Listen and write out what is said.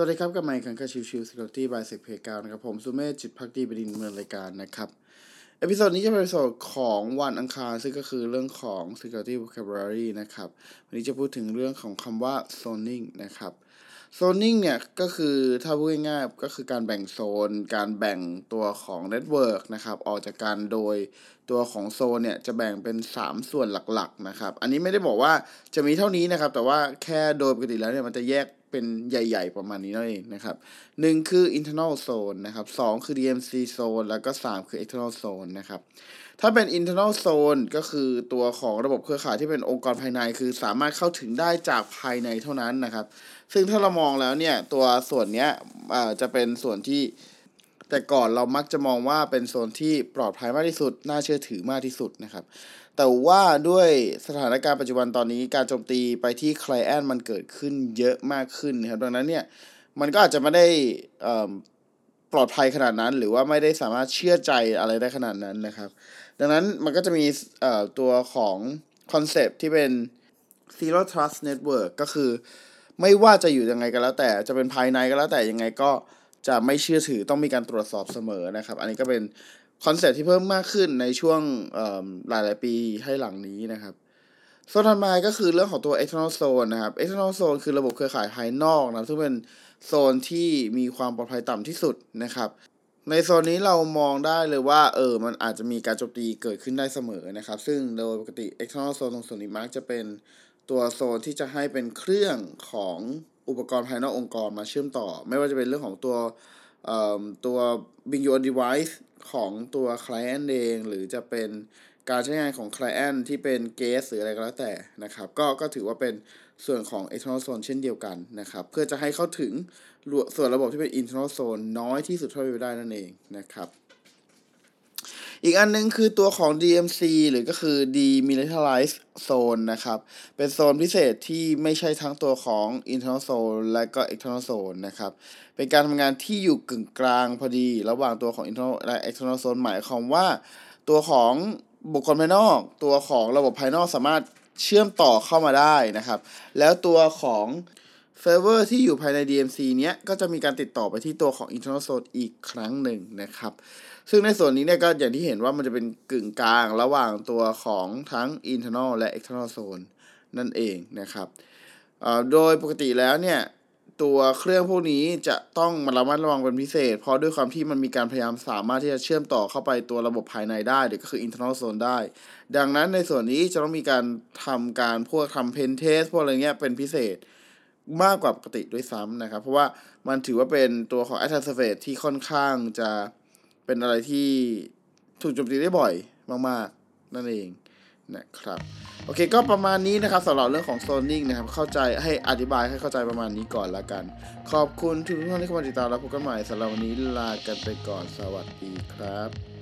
สวัสดีครับกับไมค์คังคาชิวชิว Security by SecPlayground นะครับ ผมสุเมธจิตพักดีบดินเมืองรายการนะครับ episode นี้จะเป็น episode ของวันอังคาร ซึ่งก็คือเรื่องของ security vocabulary นะครับ วันนี้จะพูดถึงเรื่องของคำว่า zoning นะครับ zoning เนี่ยก็คือถ้าพูดง่ายๆก็คือการแบ่งโซน การแบ่งตัวของ network นะครับ ออกจากกันโดยตัวของโซนเนี่ยจะแบ่งเป็น 3 ส่วนหลักๆนะครับ อันนี้ไม่ได้บอกว่าจะมีเท่านี้นะครับ แต่ว่าแค่โดยปกติแล้วเนี่ยมันจะแยก เป็นใหญ่ ๆ ประมาณนี้นั่นเองนะครับหนึ่งคือ internal zone นะครับสองคือ DMC zone แล้วก็สามคือ external zone นะครับถ้าเป็น internal zone ก็คือตัวของระบบเครือข่ายที่เป็นองค์กรภายใน คือสามารถเข้าถึงได้จากภายในเท่านั้นนะครับ ซึ่งถ้าเรามองแล้วเนี่ยตัวส่วนเนี้ยจะเป็นส่วนที่ แต่ก่อนเรามักจะมองว่าเป็นโซนที่ปลอดภัยมากที่สุด น่าเชื่อถือมากที่สุดนะครับ แต่ว่าด้วยสถานการณ์ปัจจุบันตอนนี้การโจมตีไปที่ client มันเกิดขึ้นเยอะมากขึ้นนะครับดังนั้นเนี่ยมันก็อาจจะไม่ได้ปลอดภัยขนาดนั้น หรือว่าไม่ได้สามารถเชื่อใจอะไรได้ขนาดนั้นนะครับ ดังนั้นมันก็จะมีตัวของคอนเซปที่เป็น zero trust network ก็คือ ไม่ว่าจะอยู่ยังไงก็แล้วแต่จะเป็นภายในก็แล้วแต่ยังไงก็ จะไม่เชื่อถือต้องมีการตรวจสอบเสมอนะครับ อันนี้ก็เป็นconcept ที่เพิ่มมากขึ้นในช่วงหลายหลายปีให้หลังนี้นะครับโซนถัดมาก็คือเรื่องของตัว external zone นะครับ external zone คือระบบเครือข่ายภายนอกนะซึ่งเป็นโซนที่มีความปลอดภัยต่ำที่สุดนะครับในโซนนี้เรามองได้เลยว่าเออมันอาจจะมีการโจมตีเกิดขึ้นได้เสมอนะครับ ซึ่งโดยปกติ external zone ตรงส่วนนี้มักจะเป็นตัวโซนที่จะให้เป็นเครื่องของ อุปกรณ์ภายนอกองค์กรมาเชื่อมต่อ ไม่ว่าจะเป็นเรื่องของตัวตัว Bing Your Device ของตัว Client เอง หรือจะเป็นการใช้งานของ Client ที่เป็น Guest หรืออะไรก็แล้วแต่นะครับ ก็ก็ถือว่าเป็นส่วนของ external zone เช่นเดียวกันนะครับ เพื่อจะให้เข้าถึงส่วนระบบที่เป็น internal zone น้อยที่สุดเท่าที่จะได้นั่นเองนะครับ อีกอันนึงคือตัวของ DMC หรือก็คือ Demilitarized Zone นะครับ เป็นโซนพิเศษที่ไม่ใช่ทั้งตัวของ internal zone และก็ external zone นะครับ เป็นการทำงานที่อยู่กึ่งกลางพอดีระหว่างตัวของ internal และ external zone หมายความว่า ตัวของบุคคลภายนอก ตัวของระบบภายนอกสามารถเชื่อมต่อเข้ามาได้นะครับ แล้วตัวของ เซิร์ฟเวอร์ที่อยู่ภายใน DMZ เนี้ยก็จะมีการติดต่อไปที่ตัวของ internal zone อีกครั้งหนึ่งนะครับ ซึ่งในส่วนนี้เนี่ยก็อย่างที่เห็นว่ามันจะเป็นกึ่งกลางระหว่างตัวของทั้ง internal และ external zone นั่นเองนะครับโดยปกติแล้วเนี่ยตัวเครื่องพวกนี้จะต้องมาระมัดระวังเป็นพิเศษ เพราะด้วยความที่มันมีการพยายามสามารถที่จะเชื่อมต่อเข้าไปตัวระบบภายในได้หรือก็คือ internal zone ได้ ดังนั้นในส่วนนี้จะต้องมีการทำการพวกทำ pen test พวกอะไรเงี้ยเป็นพิเศษ มากกว่าปกติด้วยซ้ำนะครับ เพราะว่ามันถือว่าเป็นตัวของ attack surface ที่ค่อนข้างจะเป็นอะไรที่ถูกโจมตีได้บ่อยมากๆ นั่นเองนะครับโอเคก็ประมาณนี้นะครับสำหรับเรื่องของโซนนิ่งนะครับเข้าใจให้อธิบายให้เข้าใจประมาณนี้ก่อนละกัน ขอบคุณทุกท่านที่เข้ามาติดตามแล้วพบกันใหม่สำหรับวันนี้ลากันไปก่อนสวัสดีครับ